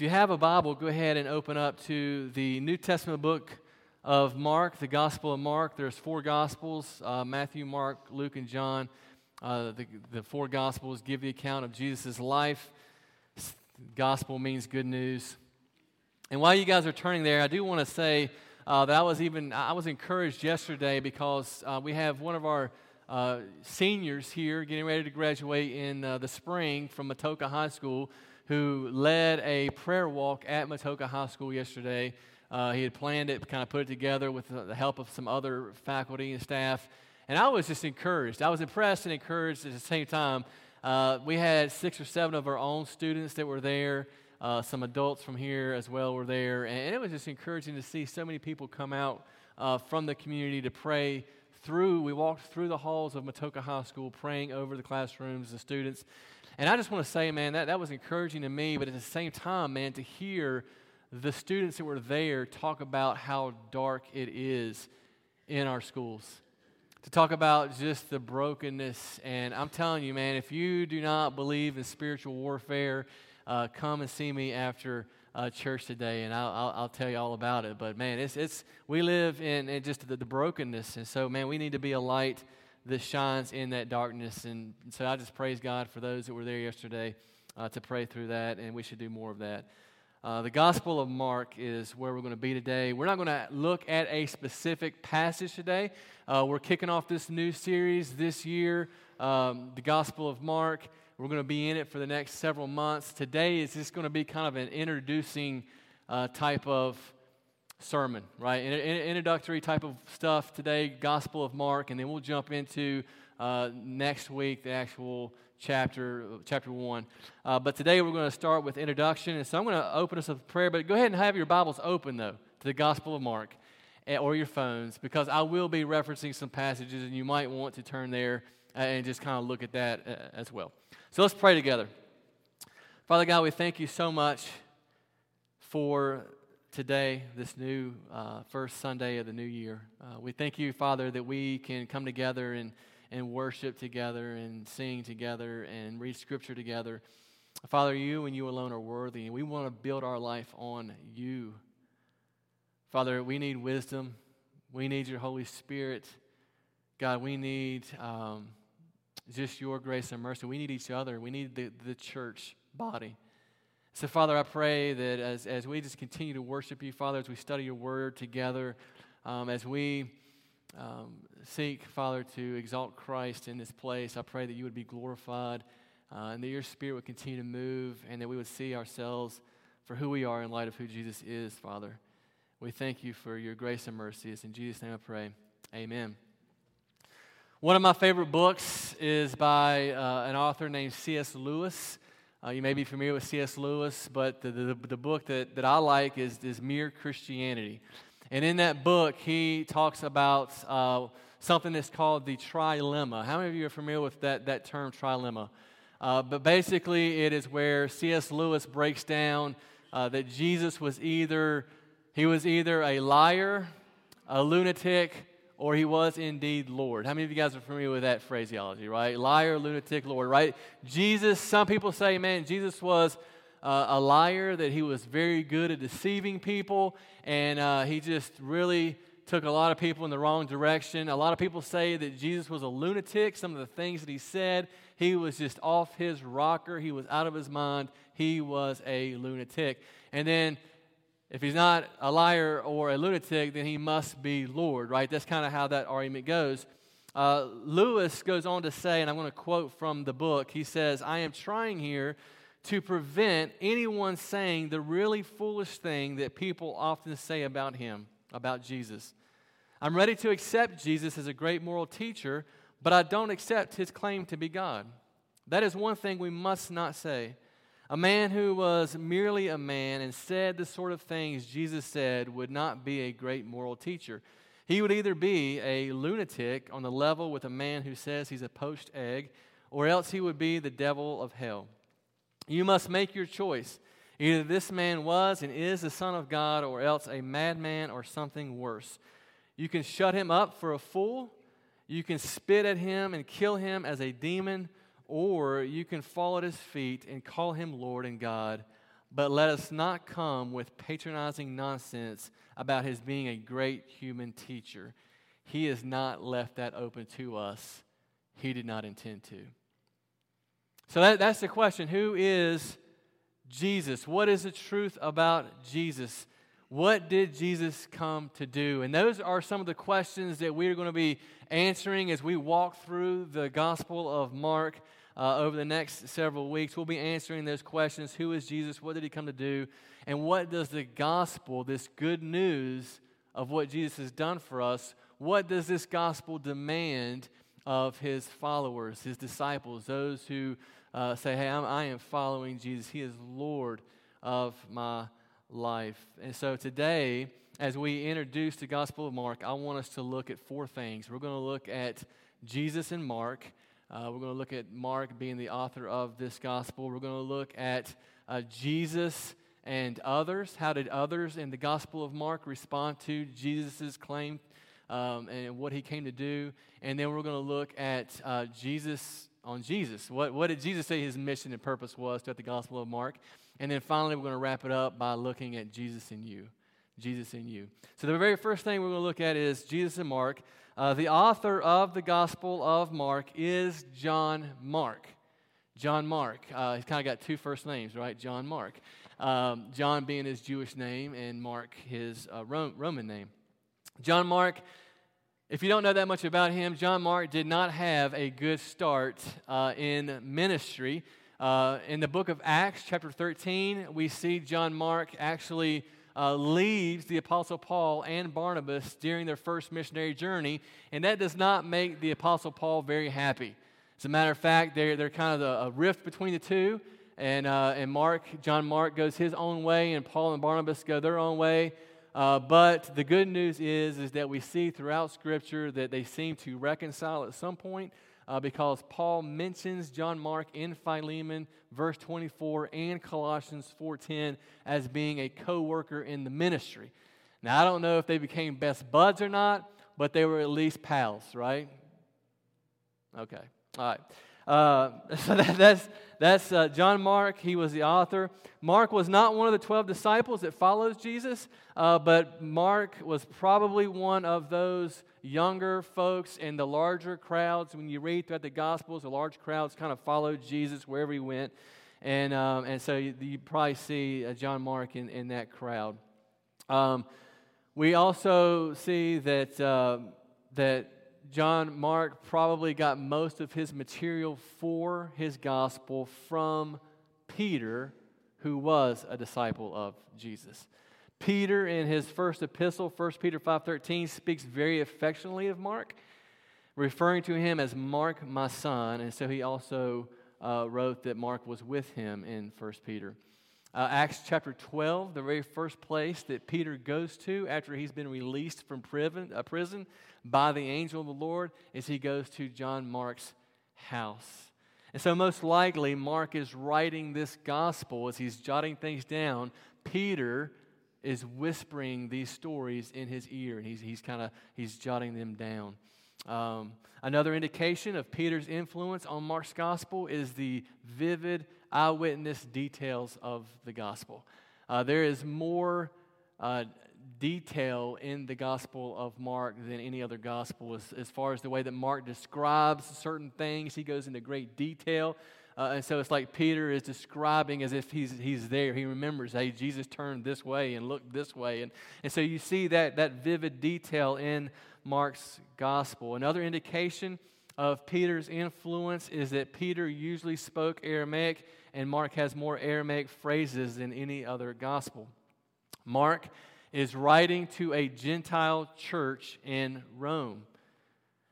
If you have a Bible, go ahead and open up to the New Testament book of Mark, the Gospel of Mark. There's four Gospels uh, Matthew, Mark, Luke, and John. Uh, the, the four Gospels give the account of Jesus' life. Gospel means good news. And while you guys are turning there, I do want to say uh, that I was even I was encouraged yesterday because uh, we have one of our uh, seniors here getting ready to graduate in uh, the spring from Matoka High School who led a prayer walk at Matoka High School yesterday. Uh, he had planned it, kind of put it together with the help of some other faculty and staff. And I was just encouraged. I was impressed and encouraged at the same time. Uh, we had six or seven of our own students that were there. Uh, some adults from here as well were there. And it was just encouraging to see so many people come out uh, from the community to pray through. We walked through the halls of Matoka High School praying over the classrooms, the students. And I just want to say, man, that, that was encouraging to me, but at the same time, man, to hear the students that were there talk about how dark it is in our schools. To talk about just the brokenness. And I'm telling you, man, if you do not believe in spiritual warfare, uh, come and see me after uh, church today, and I'll, I'll, I'll, tell you all about it. But man, it's, it's we live in, in just the, the brokenness, and so man, we need to be a light that shines in that darkness. And so I just praise God for those that were there yesterday uh, to pray through that, and we should do more of that. Uh, the Gospel of Mark is where we're going to be today. We're not going to look at a specific passage today. Uh, we're kicking off this new series this year, um, the Gospel of Mark. We're going to be in it for the next several months. Today is just going to be kind of an introducing uh, type of sermon, right? In, in, introductory type of stuff today, Gospel of Mark, and then we'll jump into uh, next week the actual chapter, chapter one. Uh, but today we're going to start with introduction, and so I'm going to open us with prayer. But go ahead and have your Bibles open though to the Gospel of Mark, eh, or your phones, because I will be referencing some passages, and you might want to turn there uh, and just kind of look at that uh, as well. So let's pray together. Father God, we thank you so much for today, this new uh, first Sunday of the new year. Uh, we thank you, Father, that we can come together and, and worship together and sing together and read Scripture together. Father, you and you alone are worthy, and we want to build our life on you. Father, we need wisdom. We need your Holy Spirit. God, we need um, just your grace and mercy. We need each other. We need the, the church body. So, Father, I pray that as, as we just continue to worship you, Father, as we study your word together, um, as we um, seek, Father, to exalt Christ in this place, I pray that you would be glorified uh, and that your spirit would continue to move and that we would see ourselves for who we are in light of who Jesus is, Father. We thank you for your grace and mercy. It's in Jesus' name I pray. Amen. One of my favorite books is by uh, an author named C.S. Lewis. Uh, you may be familiar with C.S. Lewis, but the, the, the, book that, that I like is, is Mere Christianity. And in that book, he talks about uh, something that's called the trilemma. How many of you are familiar with that, that term, trilemma? Uh, but basically, it is where C.S. Lewis breaks down uh, that Jesus was either, he was either a liar, a lunatic, or he was indeed Lord. How many of you guys are familiar with that phraseology, right? Liar, lunatic, Lord, right? Jesus, some people say, man, Jesus was uh, a liar, that he was very good at deceiving people, and uh, he just really took a lot of people in the wrong direction. A lot of people say that Jesus was a lunatic. Some of the things that he said, he was just off his rocker. He was out of his mind. He was a lunatic. And then if he's not a liar or a lunatic, then he must be Lord, right? That's kind of how that argument goes. Uh, Lewis goes on to say, and I'm going to quote from the book, he says, I am trying here to prevent anyone saying the really foolish thing that people often say about him, about Jesus. I'm ready to accept Jesus as a great moral teacher, but I don't accept his claim to be God. That is one thing we must not say. A man who was merely a man and said the sort of things Jesus said would not be a great moral teacher. He would either be a lunatic on the level with a man who says he's a poached egg, or else he would be the devil of hell. You must make your choice. Either this man was and is the Son of God, or else a madman or something worse. You can shut him up for a fool, you can spit at him and kill him as a demon or you can fall at his feet and call him Lord and God, but let us not come with patronizing nonsense about his being a great human teacher. He has not left that open to us. He did not intend to. So that, that's the question Who is Jesus? What is the truth about Jesus? What did Jesus come to do? And those are some of the questions that we're going to be answering as we walk through the Gospel of Mark uh, over the next several weeks. We'll be answering those questions Who is Jesus? What did he come to do? And what does the gospel, this good news of what Jesus has done for us, what does this gospel demand of his followers, his disciples, those who uh, say, Hey, I'm, I am following Jesus? He is Lord of my life. And so today, as we introduce the Gospel of Mark, I want us to look at four things. We're going to look at Jesus and Mark. Uh, we're going to look at Mark being the author of this Gospel. We're going to look at uh, Jesus and others. How did others in the Gospel of Mark respond to Jesus' claim um, and what he came to do? And then we're going to look at uh, Jesus on Jesus. What, what did Jesus say his mission and purpose was throughout the Gospel of Mark? And then finally, we're going to wrap it up by looking at Jesus in you. Jesus in you. So, the very first thing we're going to look at is Jesus and Mark. Uh, the author of the Gospel of Mark is John Mark. John Mark. Uh, he's kind of got two first names, right? John Mark. Um, John being his Jewish name, and Mark his uh, Roman name. John Mark, if you don't know that much about him, John Mark did not have a good start uh, in ministry. Uh, in the book of Acts, chapter 13, we see John Mark actually uh, leaves the Apostle Paul and Barnabas during their first missionary journey, and that does not make the Apostle Paul very happy. As a matter of fact, they're, they're kind of a, rift between the two, and, uh, and Mark, John Mark, goes his own way, and Paul and Barnabas go their own way. Uh, but the good news is, is that we see throughout Scripture that they seem to reconcile at some point uh, because Paul mentions John Mark in Philemon, verse 24, and Colossians 4.10 as being a co-worker in the ministry. Now, I don't know if they became best buds or not, but they were at least pals, right? Okay, all right. Uh, so that, that's, that's uh, John Mark. He was the author. Mark was not one of the 12 disciples that follows Jesus, uh, but Mark was probably one of those younger folks and the larger crowds. When you read throughout the Gospels, the large crowds kind of followed Jesus wherever he went. And, um, and so you, you, probably see uh, John Mark in, in that crowd. Um, we also see that, uh, that John Mark probably got most of his material for his gospel from Peter, who was a disciple of Jesus. Peter in his first epistle, 1 Peter 5:13, speaks very affectionately of Mark, referring to him as Mark, my son, and so he also uh, wrote that Mark was with him in 1 Peter. Uh, Acts chapter 12, the very first place that Peter goes to after he's been released from prison, uh, prison by the angel of the Lord, is he goes to John Mark's house. And so, most likely, Mark is writing this gospel as he's jotting things down. Peter is whispering these stories in his ear, and he's, he's kind of he's jotting them down. Um, another indication of Peter's influence on Mark's gospel is the vivid eyewitness details of the gospel. Uh, there is more uh, detail in the gospel of Mark than any other gospel as, as far as the way that Mark describes certain things. He goes into great detail. Uh, and so it's like Peter is describing as if he's, he's there. He remembers, hey, Jesus turned this way and looked this way. And, and so you see that, that vivid detail in Mark's gospel. Another indication of Peter's influence is that Peter usually spoke Aramaic, and Mark has more Aramaic phrases than any other gospel. Mark is writing to a Gentile church in Rome.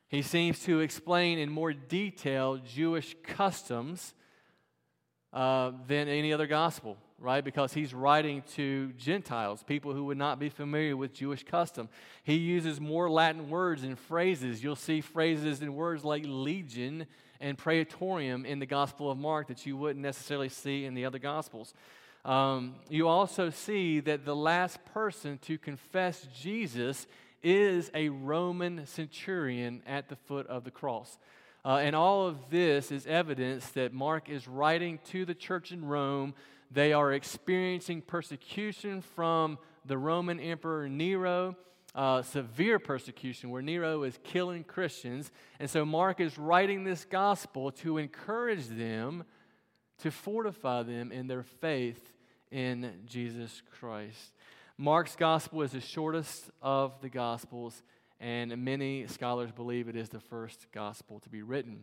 He seems to explain in more detail Jewish customs uh, than any other gospel, right? Because he's writing to Gentiles, people who would not be familiar with Jewish custom. He uses more Latin words and phrases. You'll see phrases and words like legion and praetorium in the Gospel of Mark that you wouldn't necessarily see in the other Gospels. Um, you also see that the last person to confess Jesus is a Roman centurion at the foot of the cross. Uh, and all of this is evidence that Mark is writing to the church in Rome They are experiencing persecution from the Roman Emperor Nero. Uh, severe persecution where Nero is killing Christians. And so Mark is writing this gospel to encourage them, to fortify them in their faith in Jesus Christ. Mark's gospel is the shortest of the gospels, and many scholars believe it is the first gospel to be written.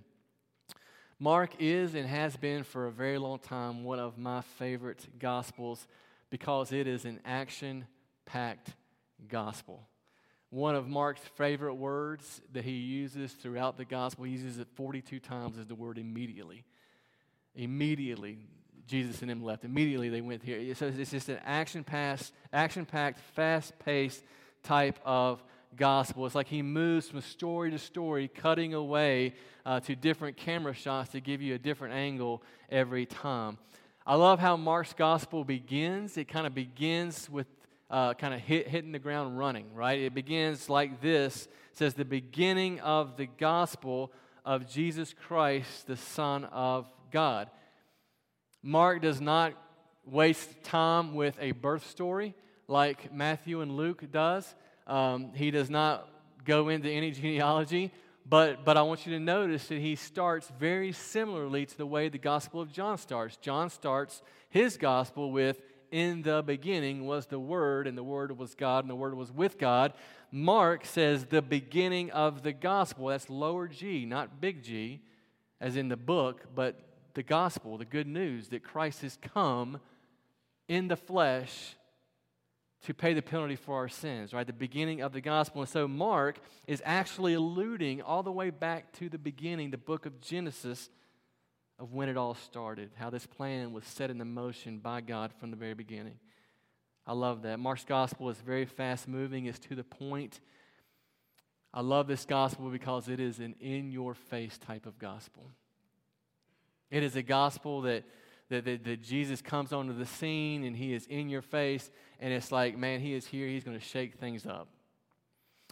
Mark is and has been for a very long time one of my favorite gospels because it is an action packed gospel. One of Mark's favorite words that he uses throughout the gospel, he uses it 42 times, is the word immediately. Immediately, Jesus and them left. Immediately, they went here. So it's just an action packed, action packed, fast paced type of gospel. It's like he moves from story to story, cutting away uh, to different camera shots to give you a different angle every time. I love how Mark's gospel begins. It kind of begins with uh, kind of hit, hitting the ground running, right? It begins like this it says, The beginning of the gospel of Jesus Christ, the Son of God. Mark does not waste time with a birth story like Matthew and Luke does. Um, he does not go into any genealogy, but, but I want you to notice that he starts very similarly to the way the Gospel of John starts. John starts his Gospel with, In the beginning was the Word, and the Word was God, and the Word was with God. Mark says, The beginning of the Gospel. That's lower G, not big G, as in the book, but the Gospel, the good news that Christ has come in the flesh to pay the penalty for our sins, right? The beginning of the gospel. And so Mark is actually alluding all the way back to the beginning, the book of Genesis, of when it all started, how this plan was set into motion by God from the very beginning. I love that. Mark's gospel is very fast moving, it's to the point. I love this gospel because it is an in your face type of gospel. It is a gospel that that, that, that, Jesus comes onto the scene and he is in your face, and it's like, man, he is here. He's going to shake things up.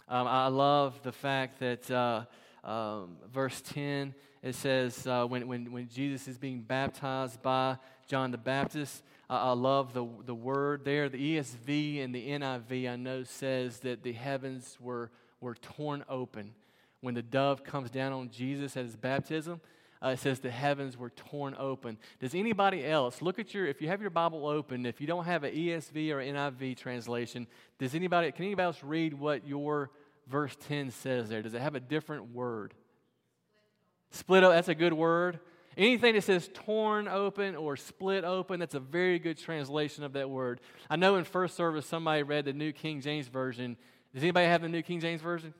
Um, I love the fact that uh, um, verse 10, it says, uh, when, when, when Jesus is being baptized by John the Baptist, uh, I love the, the word there. The ESV and the NIV, I know, says that the heavens were, were torn open. When the dove comes down on Jesus at his baptism, uh, it says the heavens were torn open. Does anybody else look at your, if you have your Bible open, if you don't have an ESV or NIV translation, does anybody, can anybody else read what your verse 10 says there? Does it have a different word? Split up, that's a good word. Anything that says torn open or split open, that's a very good translation of that word. I know in first service somebody read the New King James Version. Does anybody have the New King James Version?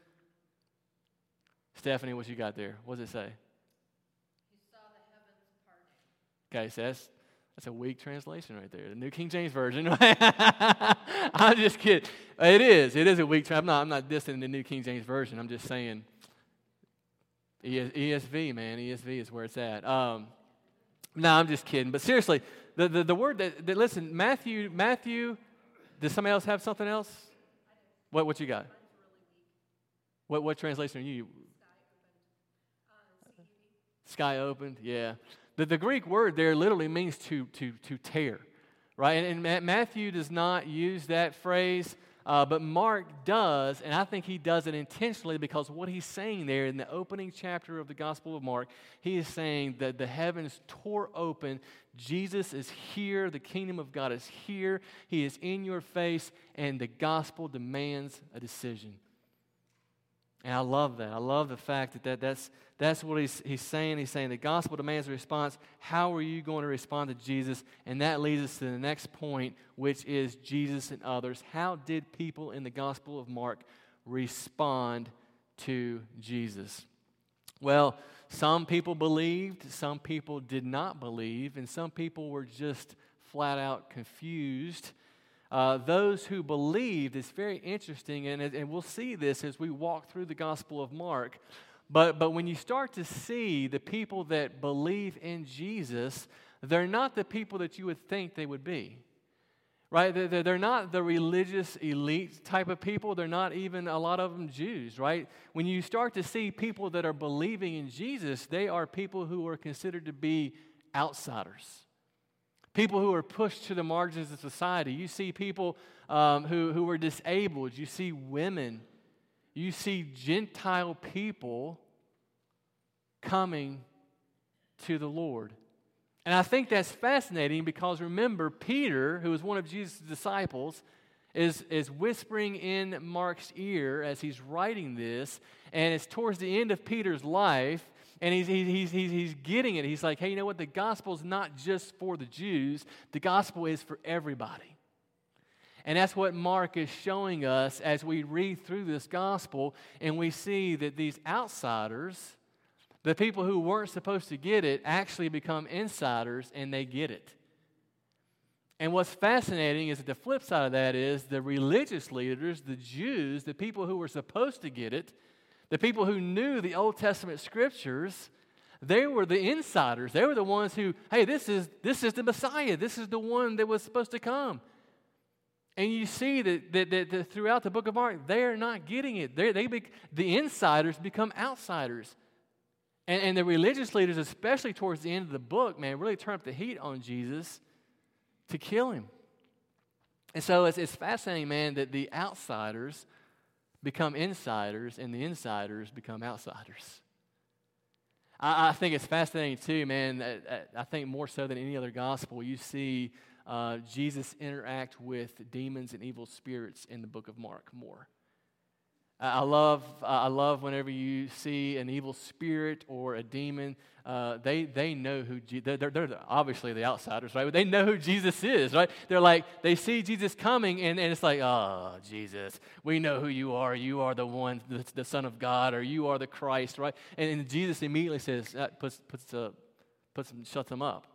Stephanie, what you got there? What does it say? Okay, so that's, that's a weak translation right there. The New King James Version. I'm just kidding. It is. It is a weak. I'm not. I'm not dissing the New King James Version. I'm just saying. ESV, man. ESV is where it's at. Um, no, I'm just kidding. But seriously, the, the, the word that, that, listen, Matthew, Matthew, does somebody else have something else? What, what you got? What, what translation are you? Sky opened, yeah. The, the Greek word there literally means to, to, to tear, right? And, and Matthew does not use that phrase, uh, but Mark does, and I think he does it intentionally because what he's saying there in the opening chapter of the Gospel of Mark, he is saying that the heavens tore open. Jesus is here. The kingdom of God is here. He is in your face, and the gospel demands a decision. And I love that. I love the fact that, that that's, that's what he's, he's saying. He's saying the gospel demands a response. How are you going to respond to Jesus? And that leads us to the next point, which is Jesus and others. How did people in the Gospel of Mark respond to Jesus? Well, some people believed, some people did not believe, and some people were just flat out confused uh, those who believed is very interesting, and, and we'll see this as we walk through the Gospel of Mark. But, but when you start to see the people that believe in Jesus, they're not the people that you would think they would be. Right? They're, they're not the religious elite type of people. They're not even a lot of them Jews, right? When you start to see people that are believing in Jesus, they are people who are considered to be outsiders people who are pushed to the margins of society. You see people um, who, who are disabled. You see women. You see Gentile people coming to the Lord. And I think that's fascinating because remember, Peter, who was one of Jesus' disciples, is, is whispering in Mark's ear as he's writing this. And it's towards the end of Peter's life. And he's, he's, he's, he's getting it. He's like, hey, you know what? The gospel is not just for the Jews, the gospel is for everybody. And that's what Mark is showing us as we read through this gospel and we see that these outsiders, the people who weren't supposed to get it, actually become insiders and they get it. And what's fascinating is that the flip side of that is the religious leaders, the Jews, the people who were supposed to get it, the people who knew the Old Testament scriptures, they were the insiders. They were the ones who, hey, this is, this is the Messiah. This is the one that was supposed to come. And you see that, that, that, that throughout the book of Mark, they're not getting it. They're, they be, the insiders become outsiders. And, and the religious leaders, especially towards the end of the book, man, really turn up the heat on Jesus to kill him. And so it's, it's fascinating, man, that the outsiders become insiders and the insiders become outsiders. I, I think it's fascinating, too, man. I think more so than any other gospel, you see uh, Jesus interact with demons and evil spirits in the book of Mark more. I love, I love whenever you see an evil spirit or a demon. Uh, they, they know who Je- they're, they're, obviously the outsiders, right? But they know who Jesus is, right? They're like they see Jesus coming, and, and it's like, oh, Jesus, we know who you are. You are the one, the, the Son of God, or you are the Christ, right? And, and Jesus immediately says, that uh, puts puts uh, puts them, shuts them up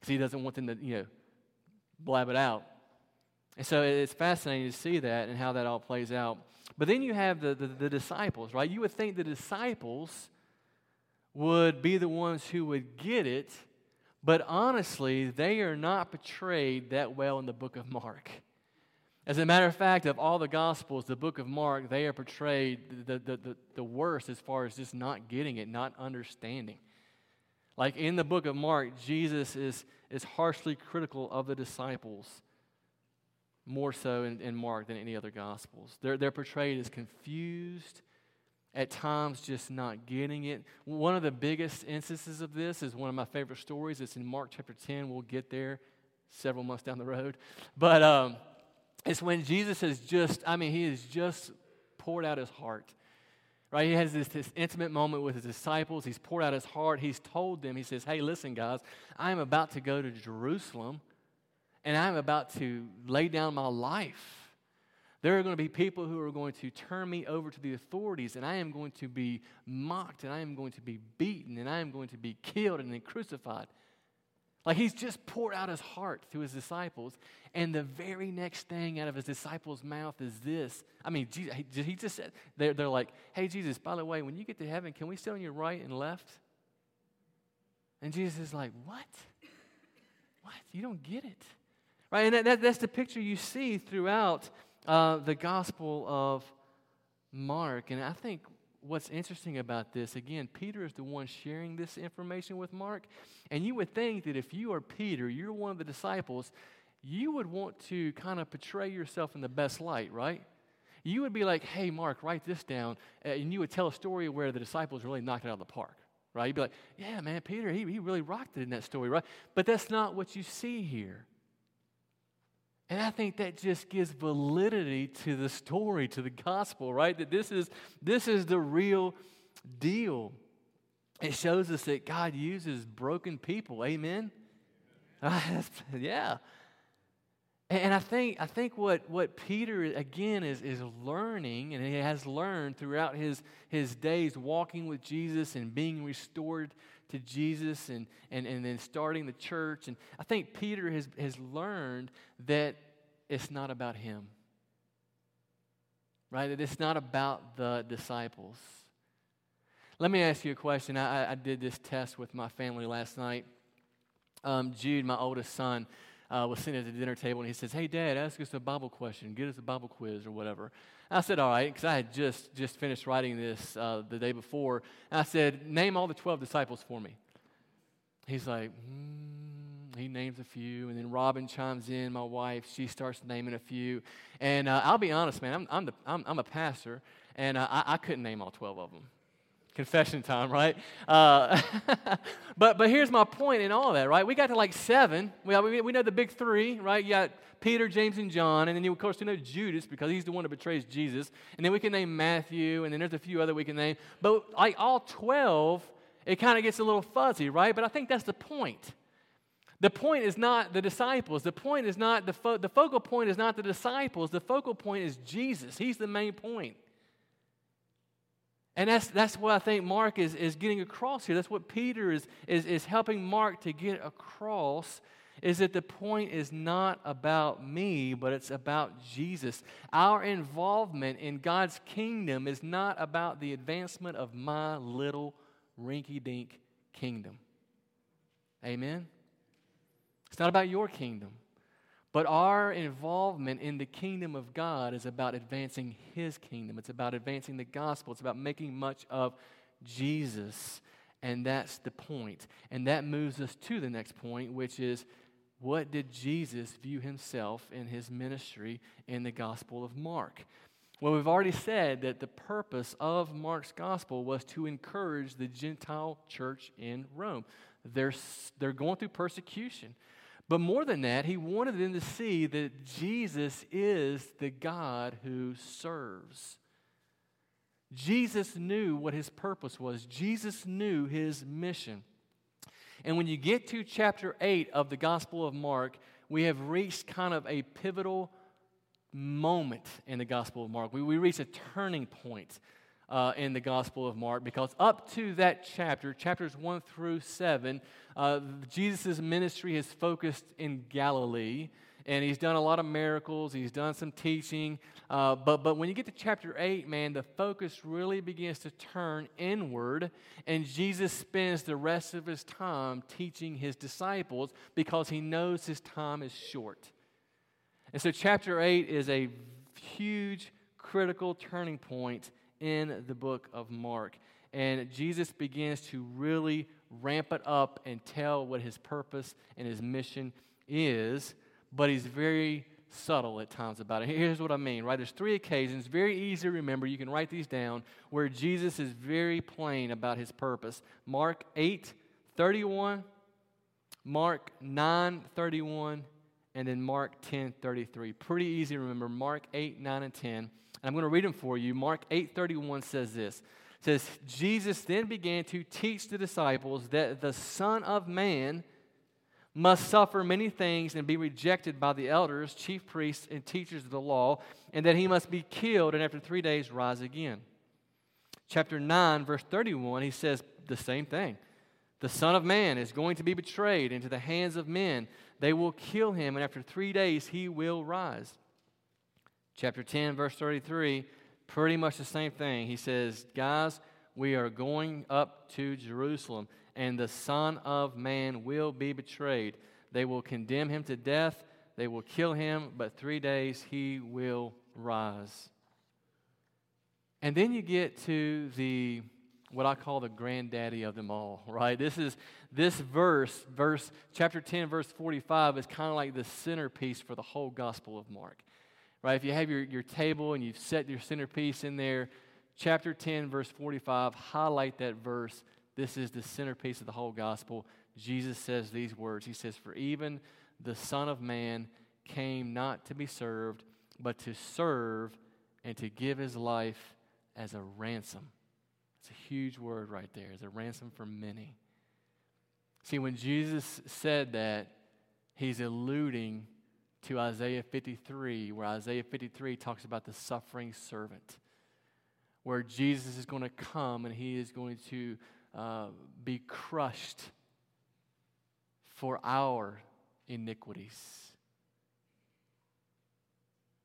because he doesn't want them to, you know, blab it out. And so it's fascinating to see that and how that all plays out. But then you have the, the, the, disciples, right? You would think the disciples would be the ones who would get it, but honestly, they are not portrayed that well in the book of Mark. As a matter of fact, of all the Gospels, the book of Mark, they are portrayed the, the, the, the worst as far as just not getting it, not understanding. Like in the book of Mark, Jesus is, is harshly critical of the disciples more so in, in Mark than any other Gospels. They're, they're portrayed as confused, at times just not getting it. One of the biggest instances of this is one of my favorite stories. It's in Mark chapter 10. We'll get there several months down the road. But um, it's when Jesus has just, I mean, he has just poured out his heart. Right? He has this, this intimate moment with his disciples. He's poured out his heart. He's told them, he says, Hey, listen, guys, I am about to go to Jerusalem and I'm about to lay down my life. There are going to be people who are going to turn me over to the authorities, and I am going to be mocked, and I am going to be beaten, and I am going to be killed and then crucified. Like he's just poured out his heart to his disciples, and the very next thing out of his disciples' mouth is this. I mean, Jesus, he just said, they're, they're like, hey, Jesus, by the way, when you get to heaven, can we sit on your right and left? And Jesus is like, what? What? You don't get it. Right? And that, that, that's the picture you see throughout uh, the Gospel of Mark. And I think what's interesting about this, again, Peter is the one sharing this information with Mark. And you would think that if you are Peter, you're one of the disciples, you would want to kind of portray yourself in the best light, right? You would be like, hey, Mark, write this down. And you would tell a story where the disciples really knocked it out of the park, right? You'd be like, yeah, man, Peter, he, he really rocked it in that story, right? But that's not what you see here. And I think that just gives validity to the story, to the gospel, right? That this is, this is the real deal. It shows us that God uses broken people. Amen? yeah. And I think, I think what, what Peter, again, is, is learning, and he has learned throughout his, his days walking with Jesus and being restored to Jesus and, and, and then starting the church. And I think Peter has, has learned that it's not about him, right? That it's not about the disciples. Let me ask you a question. I, I did this test with my family last night. Um, Jude, my oldest son, uh, was sitting at the dinner table and he says, Hey, Dad, ask us a Bible question. Get us a Bible quiz or whatever. I said, All right, because I had just, just finished writing this uh, the day before. And I said, Name all the 12 disciples for me. He's like, hmm, he names a few. And then Robin chimes in, my wife, she starts naming a few. And uh, I'll be honest, man, I'm, I'm, the, I'm, I'm a pastor, and uh, I, I couldn't name all 12 of them confession time, right? Uh, but but here's my point in all that, right? We got to like seven. We, we, we know the big three, right? You got Peter, James, and John, and then you, of course you know Judas because he's the one that betrays Jesus. And then we can name Matthew, and then there's a few other we can name. But like all twelve, it kind of gets a little fuzzy, right? But I think that's the point. The point is not the disciples. The point is not the fo- the focal point is not the disciples. The focal point is Jesus. He's the main point. And that's, that's what I think Mark is, is getting across here. That's what Peter is, is, is helping Mark to get across is that the point is not about me, but it's about Jesus. Our involvement in God's kingdom is not about the advancement of my little rinky dink kingdom. Amen? It's not about your kingdom. But our involvement in the kingdom of God is about advancing His kingdom. It's about advancing the gospel. It's about making much of Jesus. And that's the point. And that moves us to the next point, which is what did Jesus view himself in his ministry in the Gospel of Mark? Well, we've already said that the purpose of Mark's gospel was to encourage the Gentile church in Rome. They're, they're going through persecution. But more than that, he wanted them to see that Jesus is the God who serves. Jesus knew what his purpose was, Jesus knew his mission. And when you get to chapter 8 of the Gospel of Mark, we have reached kind of a pivotal moment in the Gospel of Mark. We, we reach a turning point uh, in the Gospel of Mark because up to that chapter, chapters 1 through 7, uh, Jesus' ministry has focused in Galilee. And he's done a lot of miracles. He's done some teaching. Uh, but, but when you get to chapter 8, man, the focus really begins to turn inward. And Jesus spends the rest of his time teaching his disciples because he knows his time is short. And so, chapter 8 is a huge, critical turning point in the book of Mark. And Jesus begins to really ramp it up and tell what his purpose and his mission is, but he's very subtle at times about it. Here's what I mean, right? There's three occasions, very easy to remember. You can write these down, where Jesus is very plain about his purpose. Mark 8 31, Mark 9 31, and then Mark 10 33. Pretty easy to remember. Mark 8, 9, and 10. And I'm going to read them for you. Mark 8:31 says this. Says Jesus then began to teach the disciples that the Son of Man must suffer many things and be rejected by the elders, chief priests, and teachers of the law, and that he must be killed and after three days rise again. Chapter 9, verse 31, he says the same thing. The Son of Man is going to be betrayed into the hands of men. They will kill him, and after three days he will rise. Chapter 10, verse 33, pretty much the same thing. He says, Guys, we are going up to Jerusalem, and the Son of Man will be betrayed. They will condemn him to death, they will kill him, but three days he will rise. And then you get to the what I call the granddaddy of them all, right? This is this verse, verse chapter 10, verse 45, is kind of like the centerpiece for the whole Gospel of Mark right? If you have your, your table and you've set your centerpiece in there, chapter 10, verse 45, highlight that verse. This is the centerpiece of the whole gospel. Jesus says these words He says, For even the Son of Man came not to be served, but to serve and to give his life as a ransom. It's a huge word right there, as a ransom for many. See, when Jesus said that, he's alluding to Isaiah 53, where Isaiah 53 talks about the suffering servant, where Jesus is going to come and he is going to uh, be crushed for our iniquities.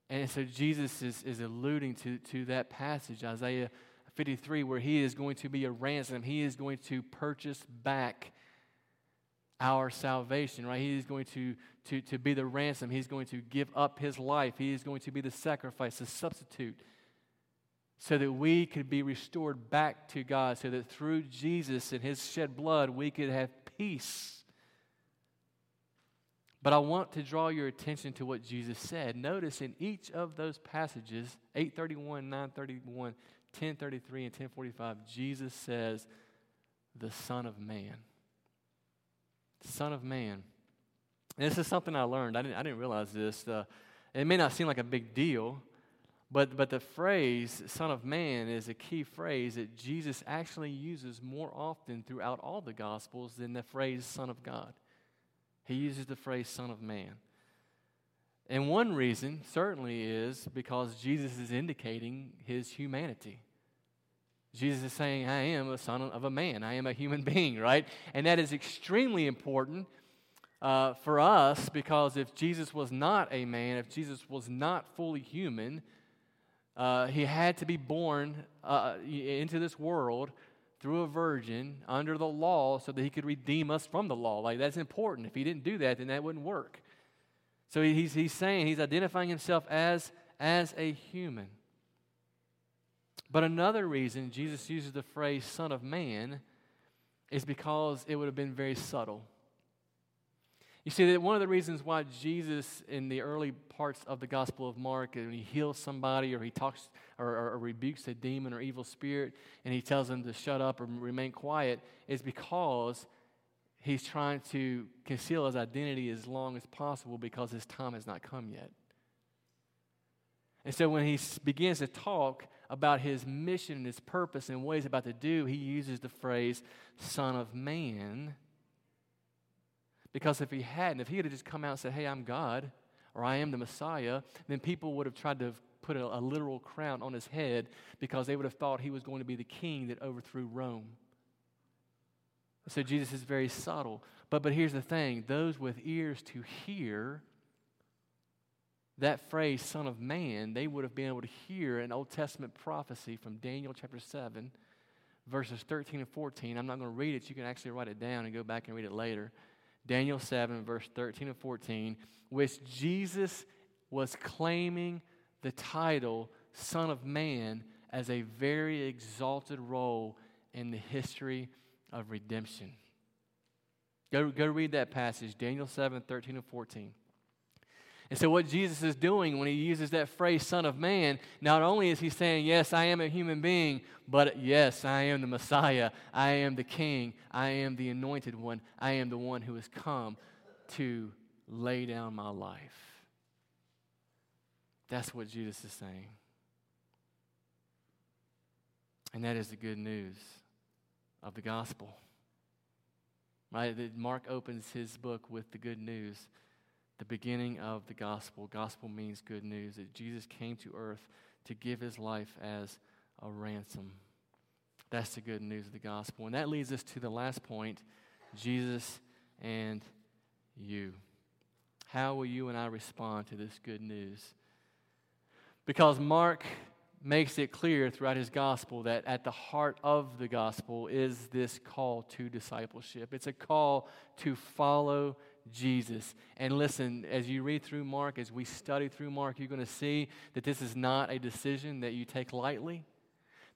And so Jesus is, is alluding to, to that passage, Isaiah 53, where he is going to be a ransom. He is going to purchase back our salvation, right? He is going to, to, to be the ransom. He's going to give up his life. He is going to be the sacrifice, the substitute, so that we could be restored back to God, so that through Jesus and his shed blood, we could have peace. But I want to draw your attention to what Jesus said. Notice in each of those passages, 831, 931, 1033, and 1045, Jesus says, the Son of Man. Son of Man. And this is something I learned. I didn't, I didn't realize this. Uh, it may not seem like a big deal, but, but the phrase Son of Man is a key phrase that Jesus actually uses more often throughout all the Gospels than the phrase Son of God. He uses the phrase Son of Man. And one reason certainly is because Jesus is indicating his humanity. Jesus is saying, I am a son of a man. I am a human being, right? And that is extremely important uh, for us because if Jesus was not a man, if Jesus was not fully human, uh, he had to be born uh, into this world through a virgin under the law so that he could redeem us from the law. Like, that's important. If he didn't do that, then that wouldn't work. So he's, he's saying, he's identifying himself as, as a human. But another reason Jesus uses the phrase Son of Man is because it would have been very subtle. You see, that one of the reasons why Jesus, in the early parts of the Gospel of Mark, when he heals somebody or he talks or, or, or, rebukes a demon or evil spirit and he tells them to shut up or remain quiet, is because he's trying to conceal his identity as long as possible because his time has not come yet. And so when he begins to talk about his mission and his purpose and what he's about to do, he uses the phrase Son of Man because if he hadn't, if he had just come out and said, Hey, I'm God, or I am the Messiah, then people would have tried to put a, a literal crown on his head because they would have thought he was going to be the king that overthrew Rome. So Jesus is very subtle. But, but here's the thing those with ears to hear that phrase, Son of Man, they would have been able to hear an Old Testament prophecy from Daniel chapter 7, verses 13 and 14. I'm not going to read it. You can actually write it down and go back and read it later. Daniel 7, verse 13 and 14, which Jesus was claiming the title Son of Man as a very exalted role in the history of redemption. Go, go read that passage, Daniel 7, 13 and 14. And so, what Jesus is doing when he uses that phrase, Son of Man, not only is he saying, Yes, I am a human being, but yes, I am the Messiah. I am the King. I am the anointed one. I am the one who has come to lay down my life. That's what Jesus is saying. And that is the good news of the gospel. Right? Mark opens his book with the good news the beginning of the gospel. Gospel means good news that Jesus came to earth to give his life as a ransom. That's the good news of the gospel. And that leads us to the last point Jesus and you. How will you and I respond to this good news? Because Mark makes it clear throughout his gospel that at the heart of the gospel is this call to discipleship. It's a call to follow Jesus. And listen, as you read through Mark, as we study through Mark, you're going to see that this is not a decision that you take lightly.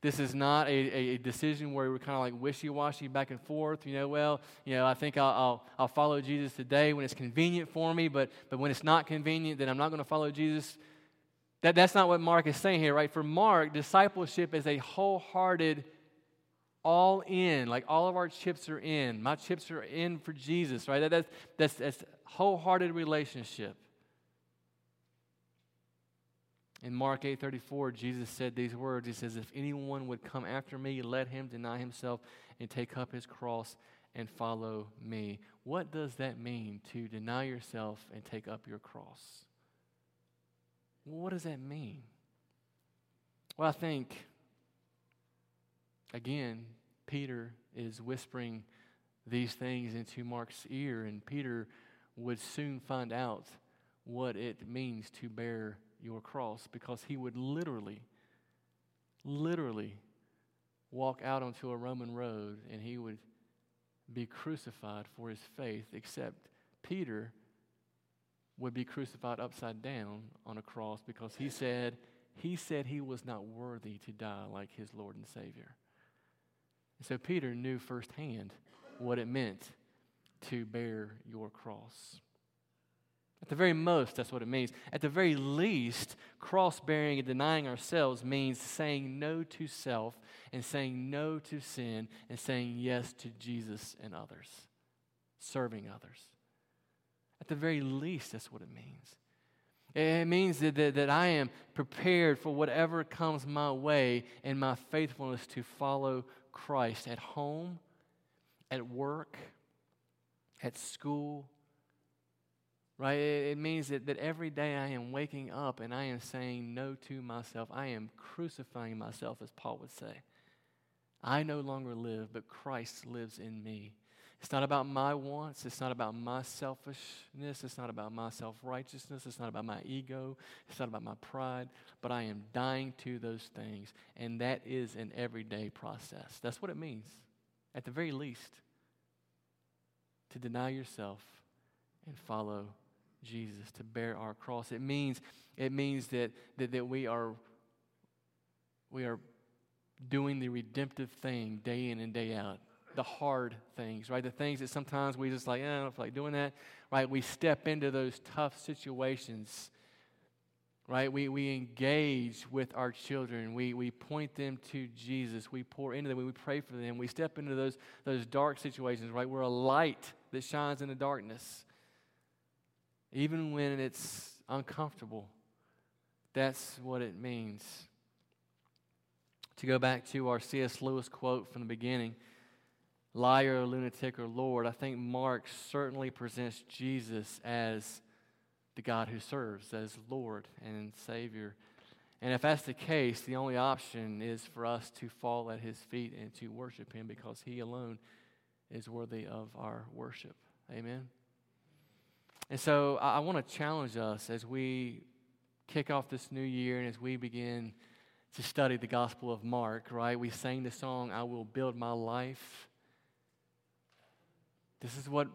This is not a, a decision where we're kind of like wishy washy back and forth. You know, well, you know, I think I'll, I'll, I'll, follow Jesus today when it's convenient for me, but, but when it's not convenient, then I'm not going to follow Jesus. That, that's not what Mark is saying here, right? For Mark, discipleship is a wholehearted all in, like all of our chips are in. My chips are in for Jesus, right? That, that's, that's, that's wholehearted relationship. In Mark 8:34, Jesus said these words. He says, "If anyone would come after me, let him deny himself and take up his cross and follow me." What does that mean to deny yourself and take up your cross? What does that mean? Well, I think Again, Peter is whispering these things into Mark's ear, and Peter would soon find out what it means to bear your cross because he would literally, literally walk out onto a Roman road and he would be crucified for his faith, except Peter would be crucified upside down on a cross because he said he said he was not worthy to die like his Lord and Savior. And so Peter knew firsthand what it meant to bear your cross. At the very most, that's what it means. At the very least, cross bearing and denying ourselves means saying no to self and saying no to sin and saying yes to Jesus and others, serving others. At the very least, that's what it means. It means that, that, that I am prepared for whatever comes my way in my faithfulness to follow Christ at home, at work, at school, right? It, means that, that every day I am waking up and I am saying no to myself. I am crucifying myself, as Paul would say. I no longer live, but Christ lives in me. It's not about my wants. It's not about my selfishness. It's not about my self righteousness. It's not about my ego. It's not about my pride. But I am dying to those things. And that is an everyday process. That's what it means, at the very least, to deny yourself and follow Jesus, to bear our cross. It means, it means that, that, that we, are, we are doing the redemptive thing day in and day out. The hard things, right? The things that sometimes we just like, eh, I don't feel like doing that, right? We step into those tough situations, right? We, we engage with our children. We, we point them to Jesus. We pour into them. We pray for them. We step into those, those dark situations, right? We're a light that shines in the darkness even when it's uncomfortable. That's what it means. To go back to our C.S. Lewis quote from the beginning liar, lunatic, or Lord, I think Mark certainly presents Jesus as the God who serves, as Lord and Savior. And if that's the case, the only option is for us to fall at his feet and to worship him because he alone is worthy of our worship. Amen. And so I, I want to challenge us as we kick off this new year and as we begin to study the Gospel of Mark, right? We sang the song, I Will Build My Life. This is what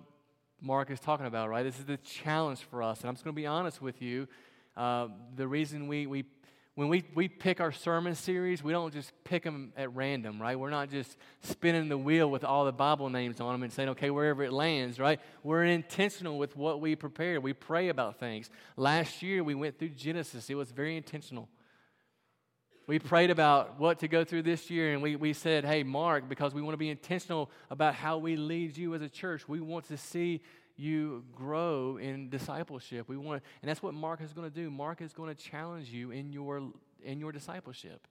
Mark is talking about, right? This is the challenge for us. And I'm just going to be honest with you. Uh, the reason we, we when we, we pick our sermon series, we don't just pick them at random, right? We're not just spinning the wheel with all the Bible names on them and saying, okay, wherever it lands, right? We're intentional with what we prepare. We pray about things. Last year, we went through Genesis, it was very intentional. We prayed about what to go through this year, and we, we said, hey, Mark, because we want to be intentional about how we lead you as a church, we want to see you grow in discipleship. We want, and that's what Mark is going to do. Mark is going to challenge you in your in your discipleship.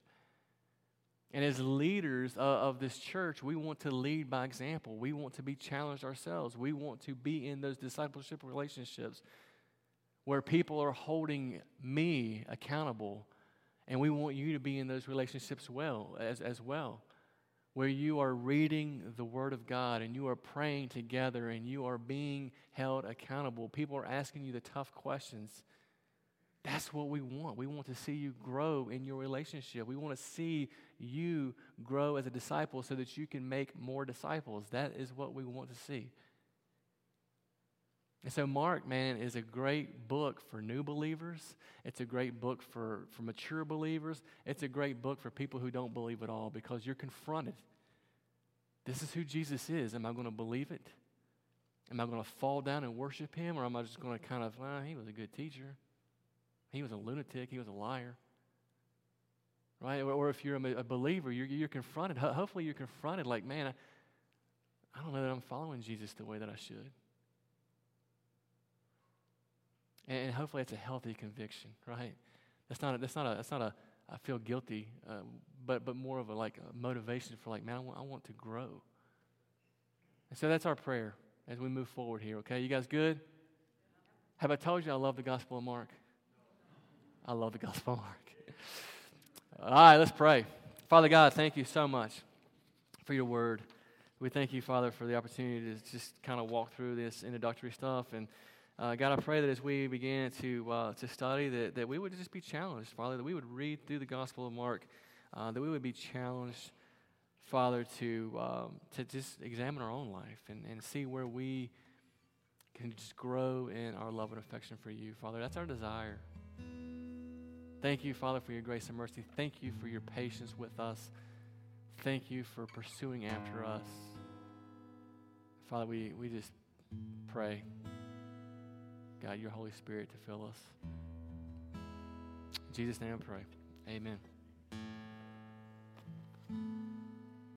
And as leaders of, this church, we want to lead by example. We want to be challenged ourselves. We want to be in those discipleship relationships where people are holding me accountable, and we want you to be in those relationships well as, as well where you are reading the Word of God and you are praying together and you are being held accountable. People are asking you the tough questions. That's what we want. We want to see you grow in your relationship. We want to see you grow as a disciple so that you can make more disciples. That is what we want to see. And so, Mark, man, is a great book for new believers. It's a great book for, for mature believers. It's a great book for people who don't believe at all because you're confronted. This is who Jesus is. Am I going to believe it? Am I going to fall down and worship him? Or am I just going to kind of, well, he was a good teacher. He was a lunatic. He was a liar. Right? Or, or if you're a, believer, you're, you're confronted. Hopefully, you're confronted like, man, I, I don't know that I'm following Jesus the way that I should. And, hopefully it's a healthy conviction, right? That's not a, that's not a, that's not a I feel guilty, uh, but, but more of a like a motivation for like, man, I want, I want to grow. And so that's our prayer as we move forward here, okay? You guys good? Have I told you I love the Gospel of Mark? I love the Gospel of Mark. All right, let's pray. Father God, thank you so much for your word. We thank you, Father, for the opportunity to just kind of walk through this introductory stuff and uh, God, I pray that as we begin to, uh, to study, that, that we would just be challenged, Father, that we would read through the Gospel of Mark, uh, that we would be challenged, Father, to, um, to just examine our own life and, and see where we can just grow in our love and affection for you, Father. That's our desire. Thank you, Father, for your grace and mercy. Thank you for your patience with us. Thank you for pursuing after us. Father, we, we just pray. God, your Holy Spirit to fill us. In Jesus' name I pray. Amen.